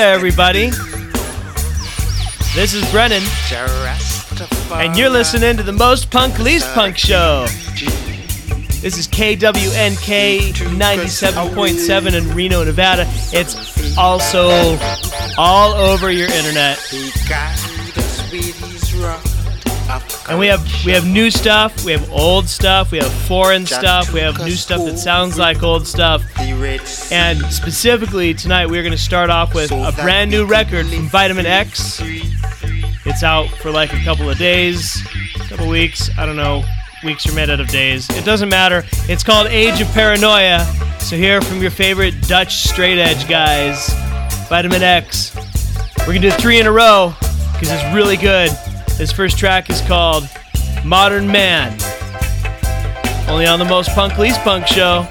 hey there, everybody. This is Brennan, and you're listening to the most punk, least punk show. This is KWNK 97.7 in Reno, Nevada. It's also all over your internet. And we have we have new stuff, we have old stuff, we have foreign stuff, we have new stuff that sounds like old stuff. And specifically tonight we're going to start off with a brand new record from Vitamin X. It's out for like a couple of days, a couple weeks, I don't know. Weeks are made out of days. It doesn't matter. It's called Age of Paranoia. So here from your favorite Dutch straight edge guys, Vitamin X. We're gonna do three in a row because it's really good. This first track is called Modern Man. Only on the most punk least punk show.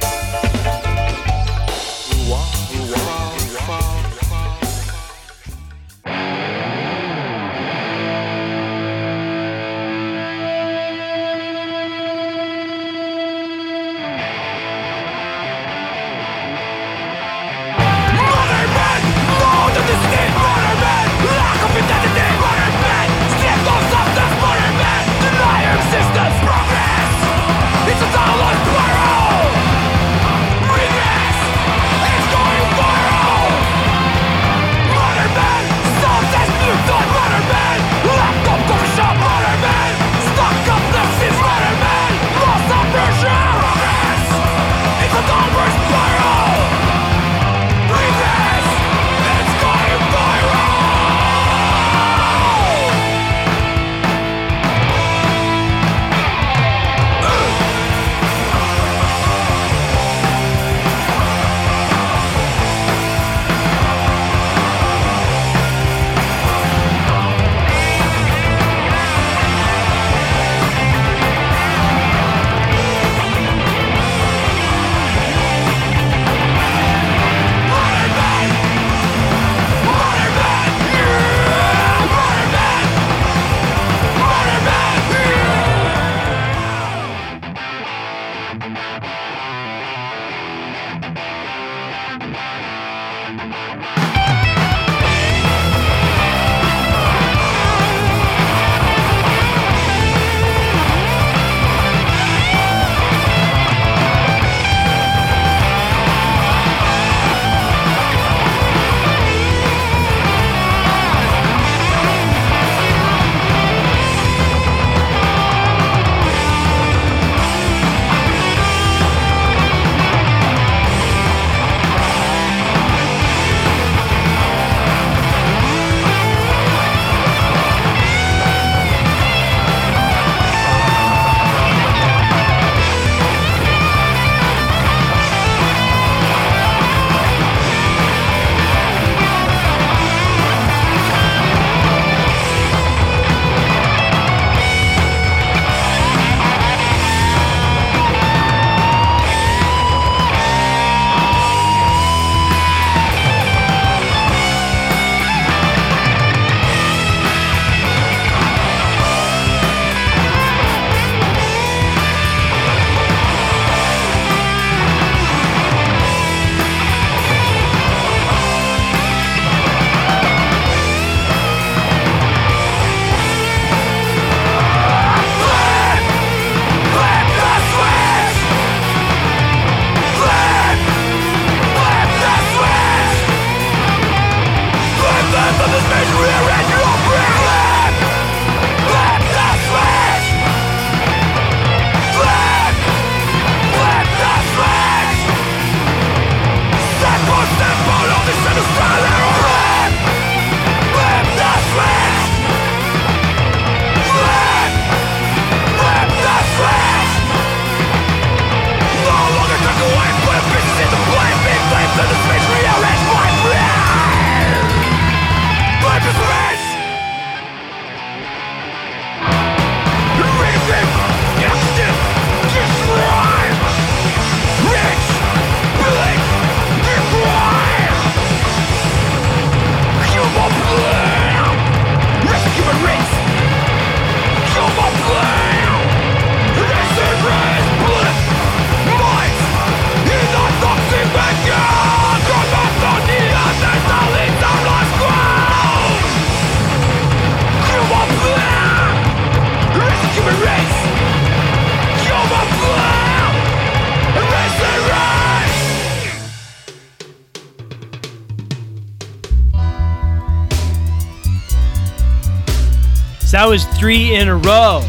So that was three in a row.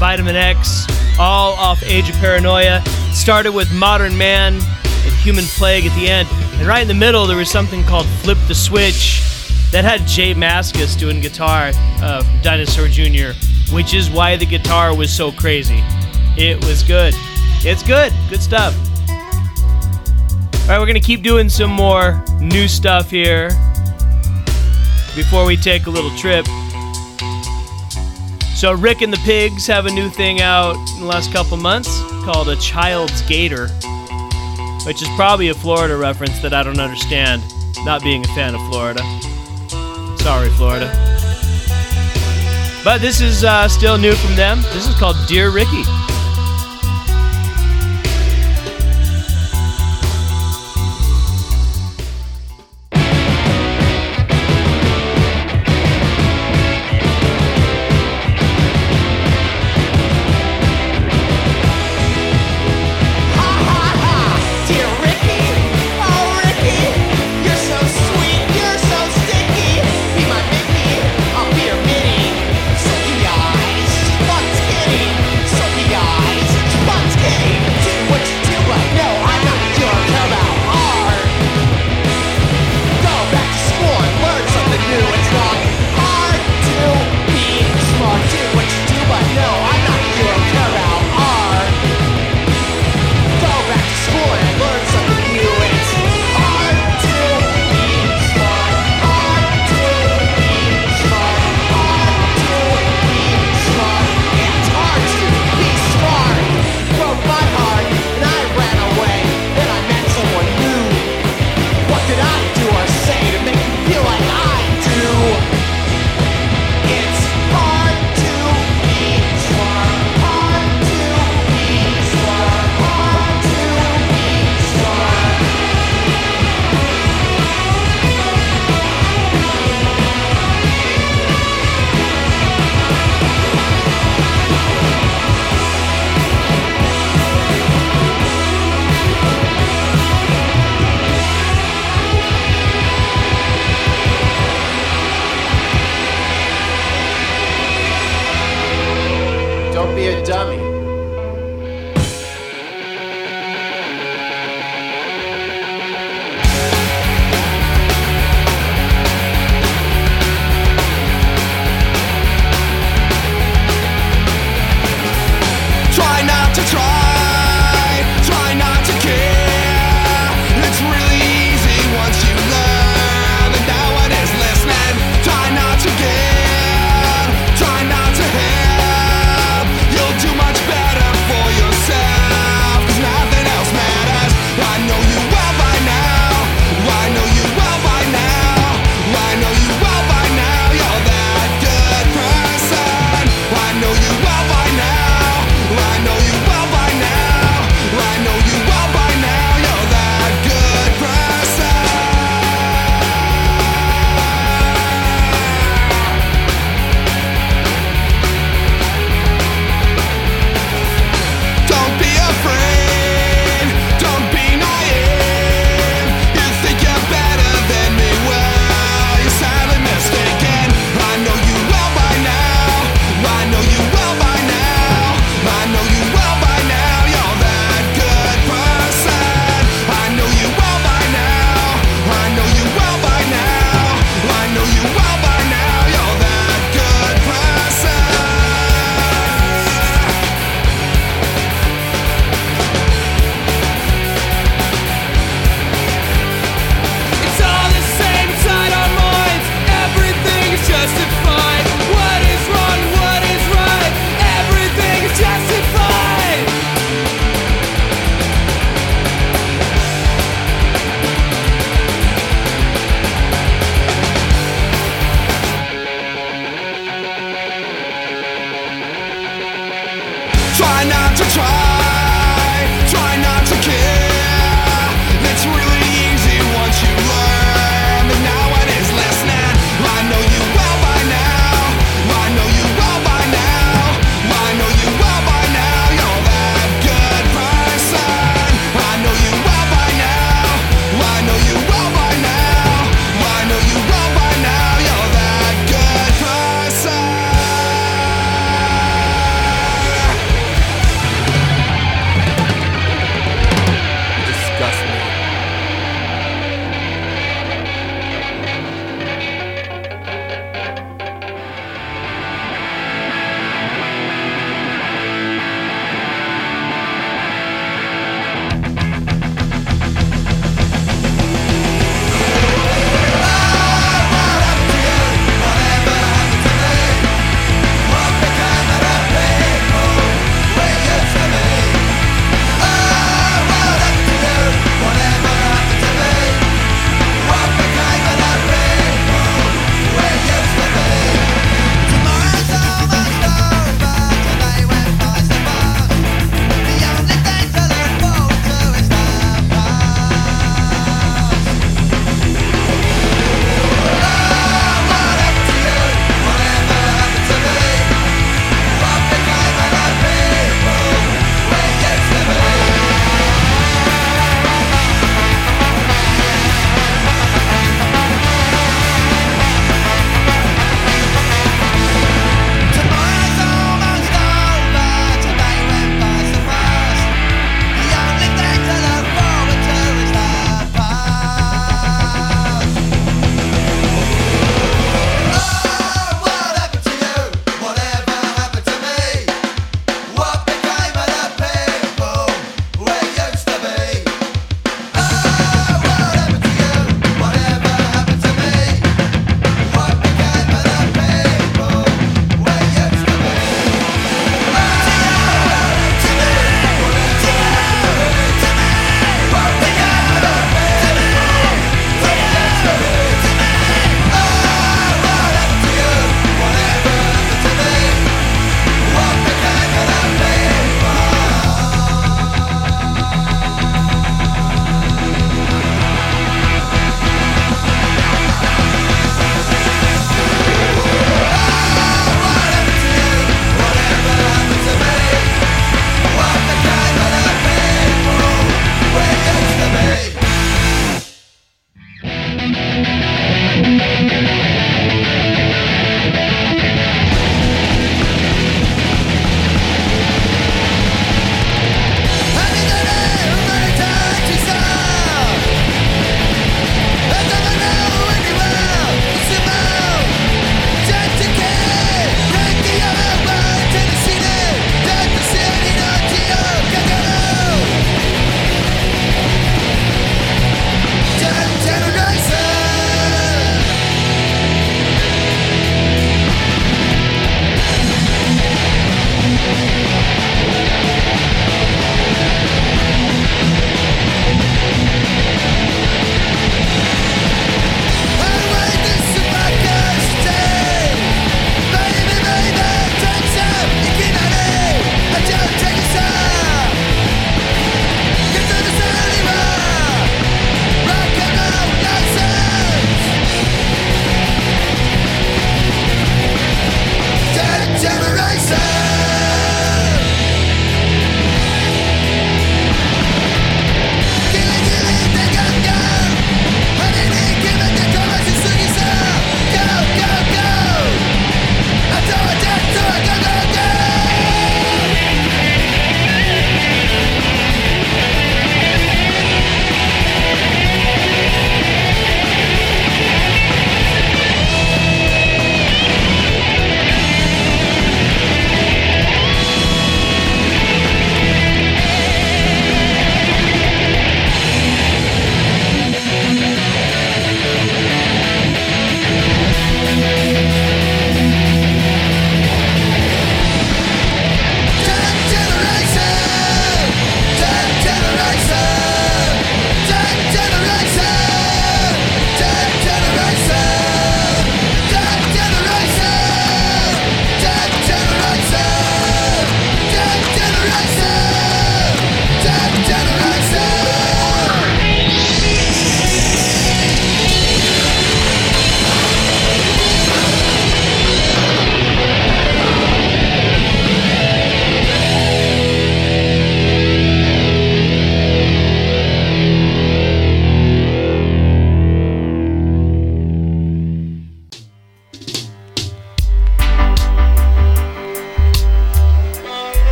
Vitamin X, all off Age of Paranoia. Started with Modern Man and Human Plague at the end. And right in the middle, there was something called Flip the Switch that had J Mascis doing guitar uh, from Dinosaur Jr., which is why the guitar was so crazy. It was good. It's good. Good stuff. All right, we're going to keep doing some more new stuff here before we take a little trip. So, Rick and the Pigs have a new thing out in the last couple months called A Child's Gator, which is probably a Florida reference that I don't understand, not being a fan of Florida. Sorry, Florida. But this is uh, still new from them. This is called Dear Ricky.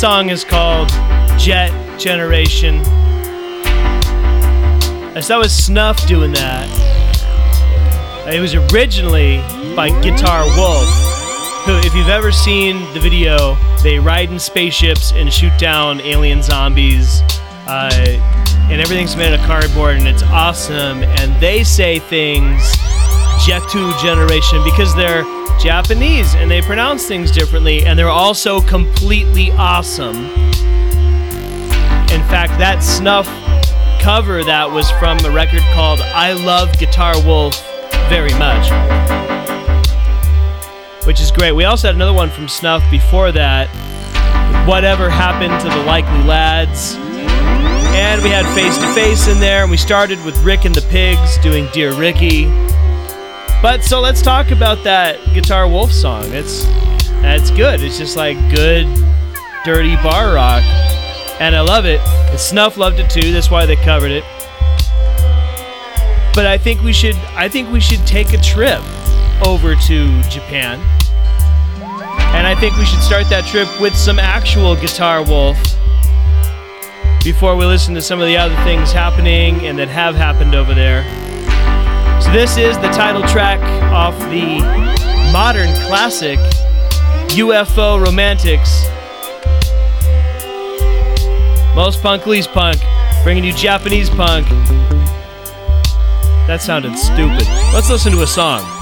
Song is called Jet Generation. So that was Snuff doing that. It was originally by Guitar Wolf, who, if you've ever seen the video, they ride in spaceships and shoot down alien zombies. Uh, and everything's made out of cardboard and it's awesome. And they say things Jet Jetu generation because they're Japanese and they pronounce things differently and they're also completely awesome. In fact, that snuff cover that was from a record called I Love Guitar Wolf very much. Which is great. We also had another one from Snuff before that. Whatever happened to the Likely Lads? And we had Face to Face in there, and we started with Rick and the Pigs doing Dear Ricky. But so let's talk about that Guitar Wolf song. It's that's good. It's just like good, dirty bar rock, and I love it. And Snuff loved it too. That's why they covered it. But I think we should. I think we should take a trip over to Japan, and I think we should start that trip with some actual Guitar Wolf before we listen to some of the other things happening and that have happened over there. So this is the title track off the modern classic UFO Romantics. Most punk, least punk, bringing you Japanese punk. That sounded stupid. Let's listen to a song.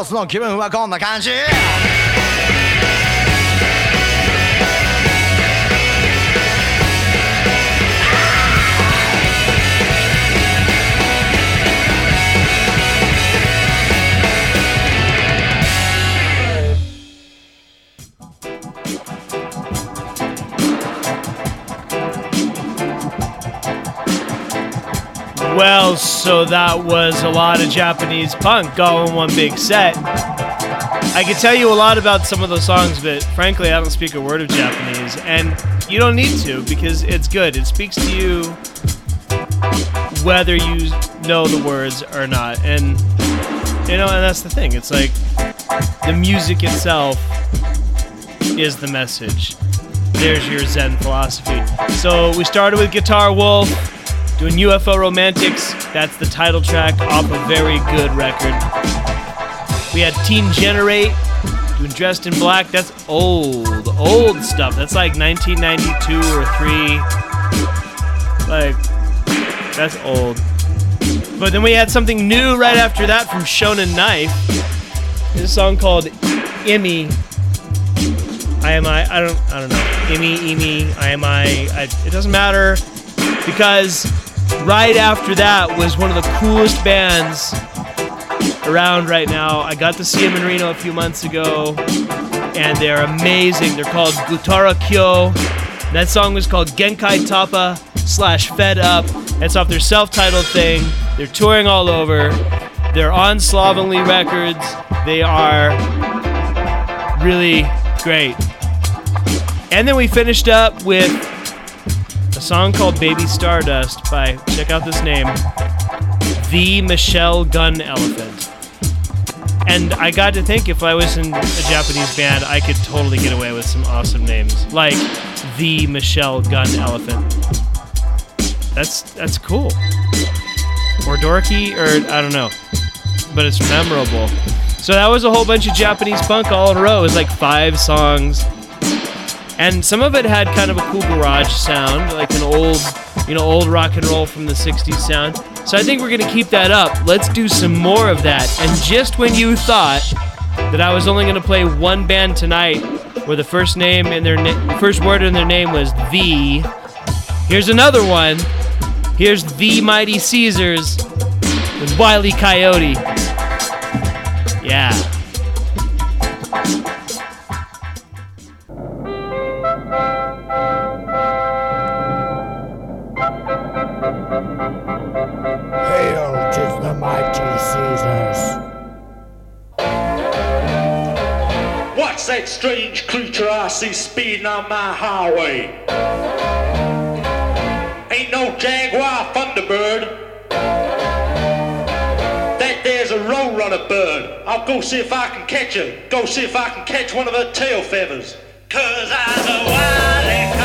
屑の一つの気分はこんな感じ Well, so that was a lot of Japanese punk all in one big set. I could tell you a lot about some of those songs, but frankly, I don't speak a word of Japanese, and you don't need to because it's good. It speaks to you whether you know the words or not, and you know, and that's the thing. It's like the music itself is the message. There's your Zen philosophy. So we started with Guitar Wolf doing UFO Romantics. That's the title track off a very good record. We had Teen Generate doing Dressed in Black. That's old, old stuff. That's like 1992 or 3. Like, that's old. But then we had something new right after that from Shonen Knife. This a song called Imi. I am I. I don't. I don't know. Imi, Imi. I am. I. It doesn't matter because right after that was one of the coolest bands around right now. I got to see them in Reno a few months ago, and they're amazing. They're called Gutara Kyo. That song was called Genkai Toppa slash Fed Up. It's off their self-titled thing. They're touring all over. They're on Slovenly Records. They are really great. And then we finished up with a song called Baby Stardust by, check out this name, The Michelle Gun Elephant. And I got to think if I was in a Japanese band, I could totally get away with some awesome names, like The Michelle Gun Elephant. That's that's cool. Or dorky, or I don't know. But it's memorable. So that was a whole bunch of Japanese punk all in a row. It was like five songs and some of it had kind of a cool garage sound, like an old, you know, old rock and roll from the 60s sound. So I think we're to keep that up. Let's do some more of that. And just when you thought that I was only to play one band tonight where the first name in their na- first word in their name was the, here's another one. Here's the Mighty Caesars with Wiley Coyote. Yeah. What's that strange creature I see speeding on my highway? Ain't no Jaguar Thunderbird. That there's a roadrunner bird. I'll go see if I can catch her. Go see if I can catch one of her tail feathers. Cause I'm a wily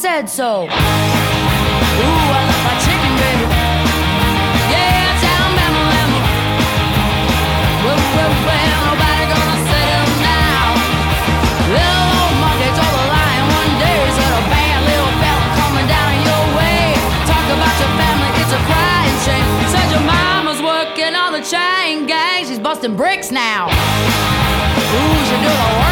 said so. Ooh, I love my chicken, baby. Yeah. Well, well, well, nobody gonna now. Little old a one day, said a bad little fella coming down your way. Talk about your family, it's a crying shame. Said your mama's working on the chain gang, she's busting bricks now. Ooh, she do the.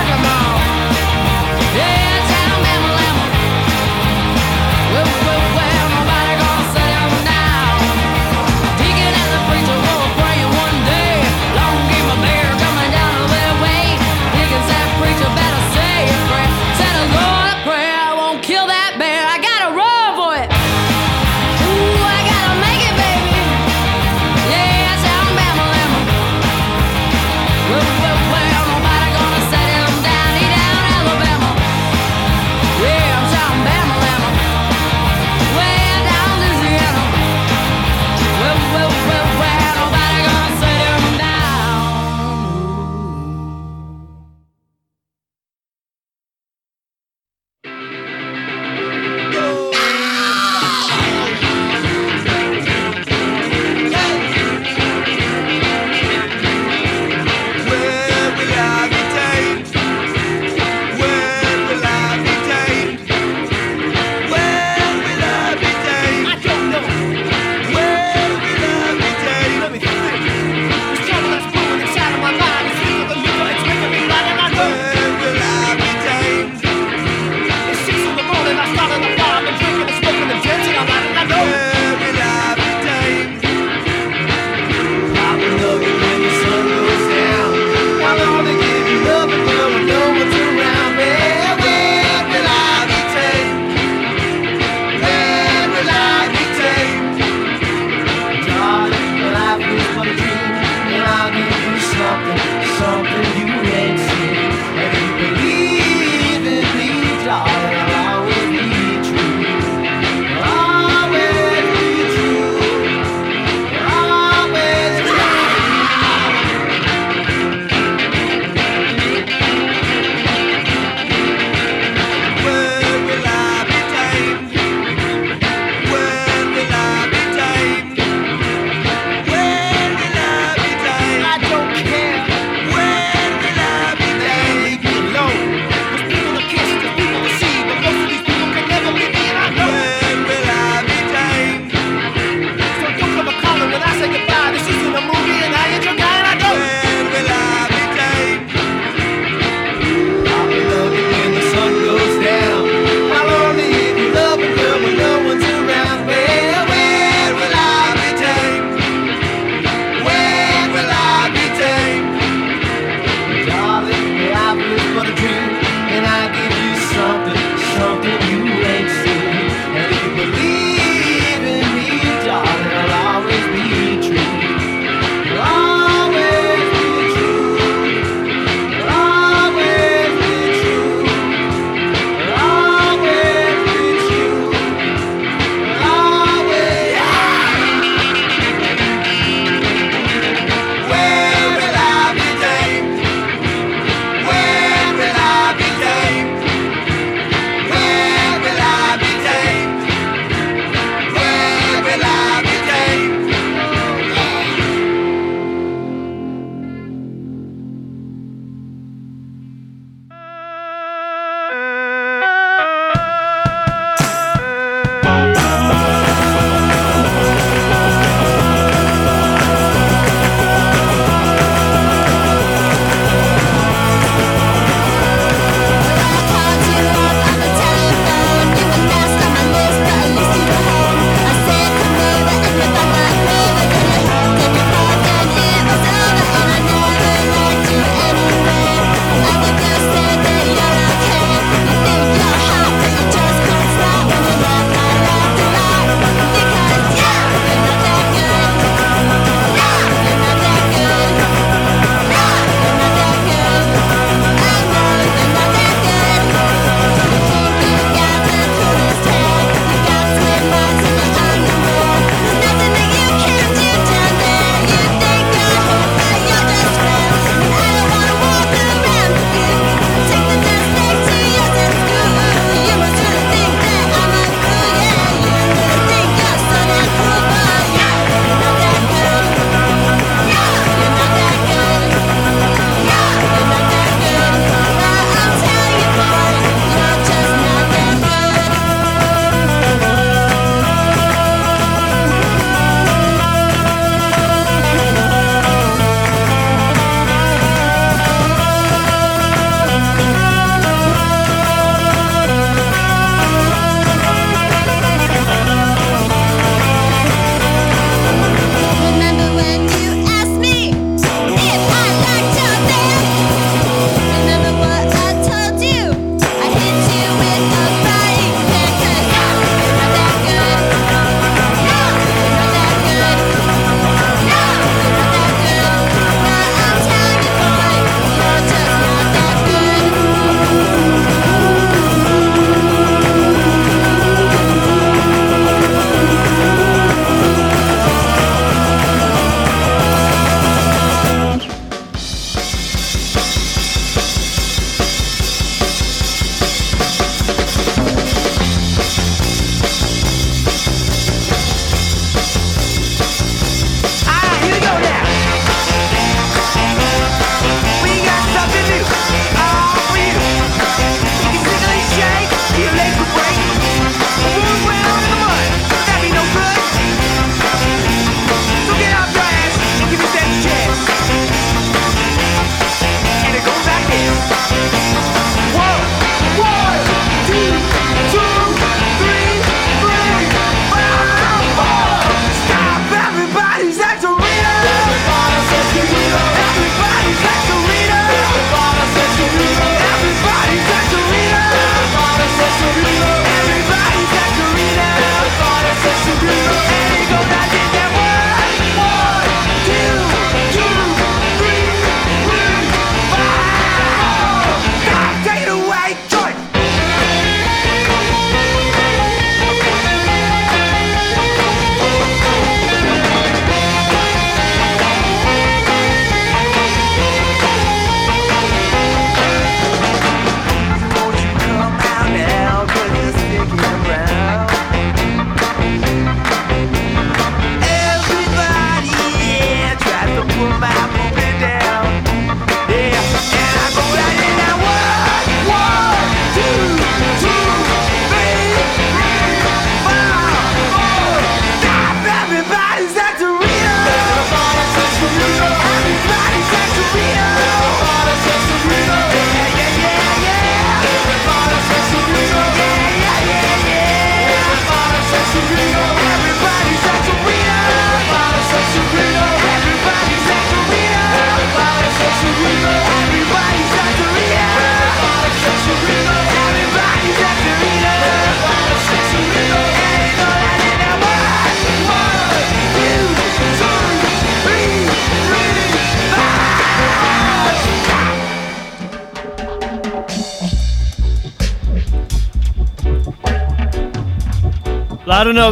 Christmas.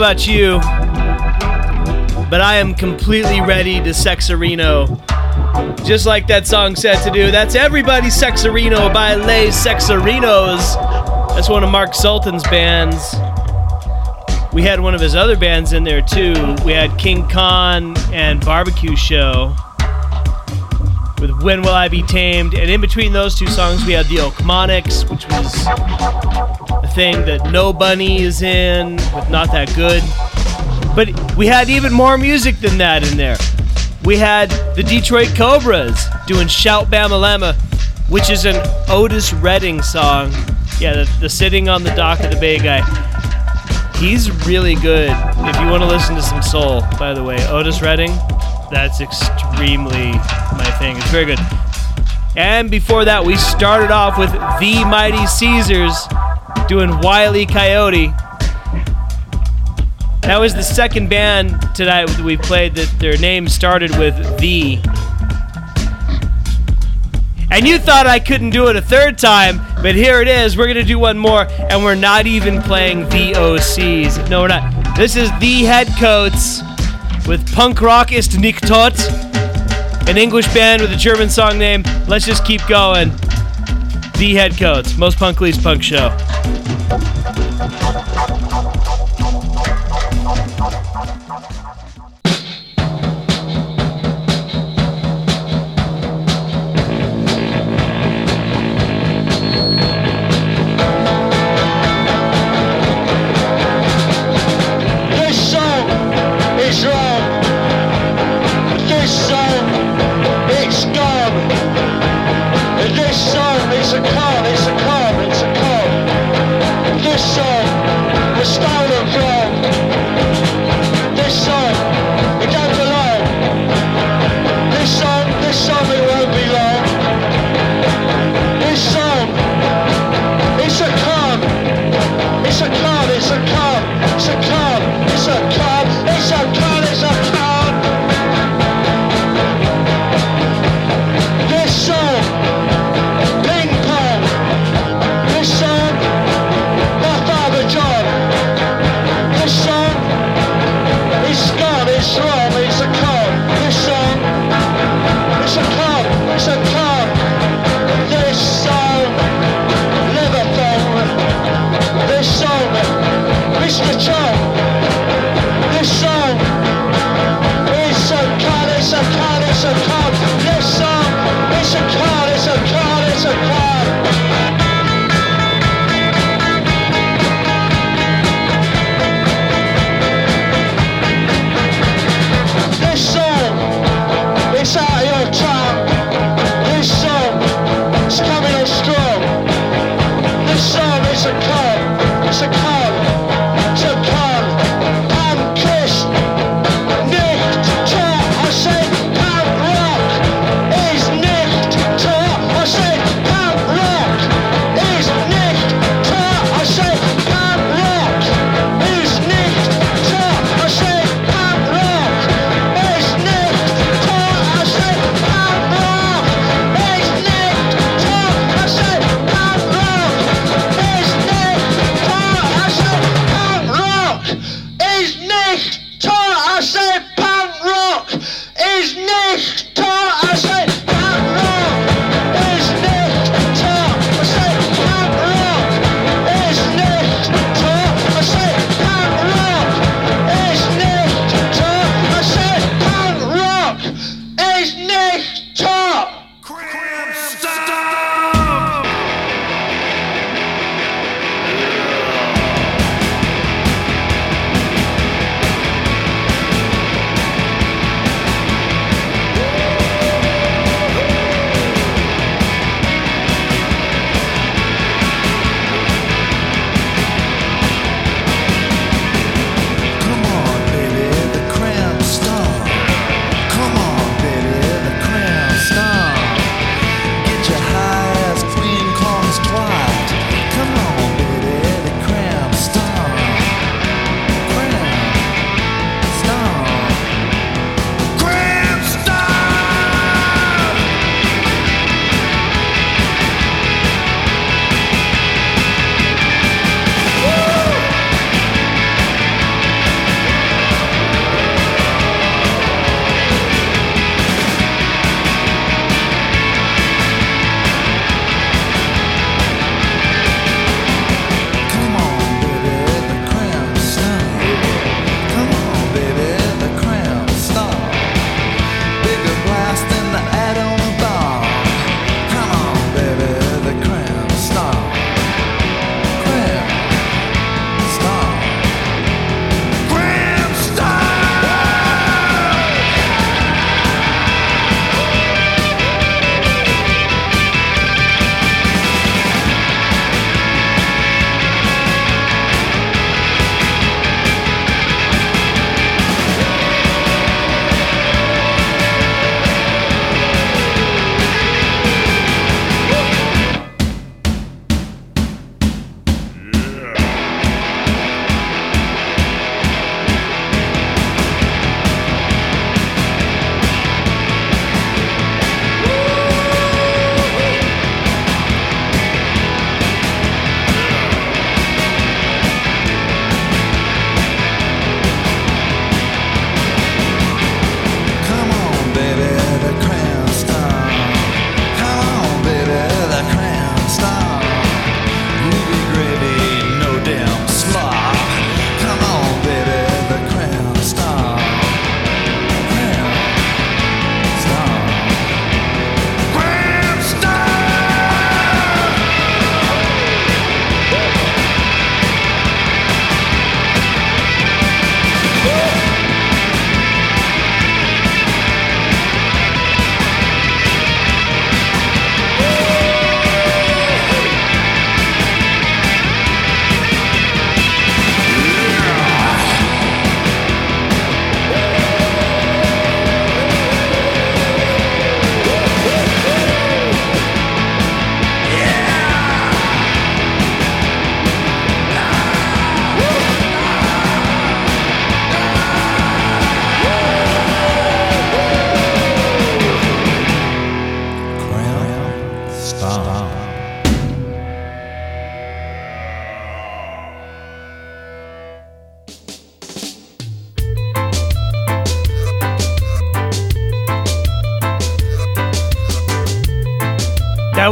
About you, but I am completely ready to Sexareeno. Just like that song said to do. That's Everybody Sexareeno by Les Sexareenos. That's one of Mark Sultan's bands. We had one of his other bands in there too. We had King Khan and Barbecue Show with When Will I Be Tamed. And in between those two songs, we had the Okmonics, which was a thing that Nobunny is in, with Not That Good. But we had even more music than that in there. We had the Detroit Cobras doing Shout Bamalama, which is an Otis Redding song. Yeah, the, the Sitting on the Dock of the Bay guy. He's really good. If you want to listen to some soul, by the way, Otis Redding, that's extremely my thing. It's very good. And before that, we started off with the Mighty Caesars doing Wiley Coyote. That was the second band tonight that we played that their name started with the. And you thought I couldn't do it a third time, but here it is. We're gonna do one more, and we're not even playing VOCs. No, we're not. This is the Headcoats with Punk Rock ist nicht tot, an English band with a German song name. Let's just keep going. The Headcoats, most punk least punk show. Mexico.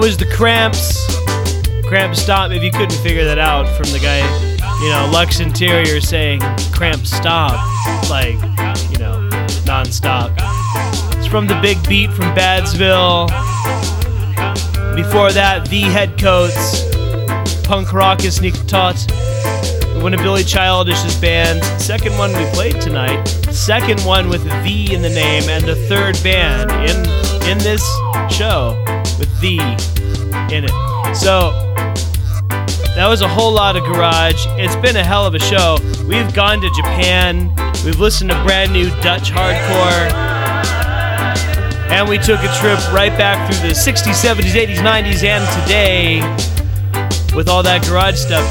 Was the Cramps. Cramp Stop, If you couldn't figure that out from the guy, you know, Lux Interior saying Cramp Stop, like, you know, non-stop. It's from the Big Beat from Badsville. Before that, The Headcoats, Punk Rock ist nicht tot. One of Billy Childish's band, Second one we played tonight. Second one with The in the name, and the third band in in this show with The in it. So that was a whole lot of garage. It's been a hell of a show. We've gone to Japan. We've listened to brand new Dutch hardcore. And we took a trip right back through the 60s, 70s, 80s, 90s, and today with all that garage stuff.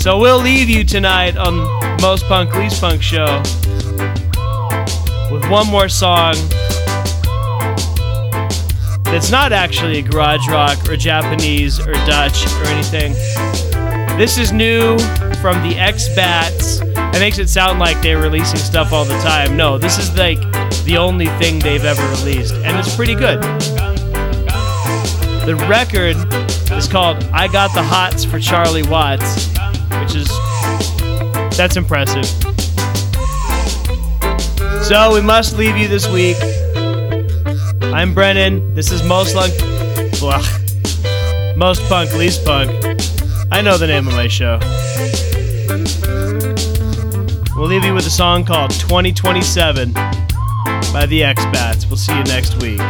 So we'll leave you tonight on Most Punk, Least Punk show with one more song that's not actually a garage rock or Japanese or Dutch or anything. This is new from the X Bats. It makes it sound like they're releasing stuff all the time. No, this is like the only thing they've ever released, and it's pretty good. The record is called I Got the Hots for Charlie Watts, which is that's impressive. So we must leave you this week. I'm Brennan. This is Most. Most Punk, Least Punk. I know the name of my show. We'll leave you with a song called 2027 by the X Bats. We'll see you next week.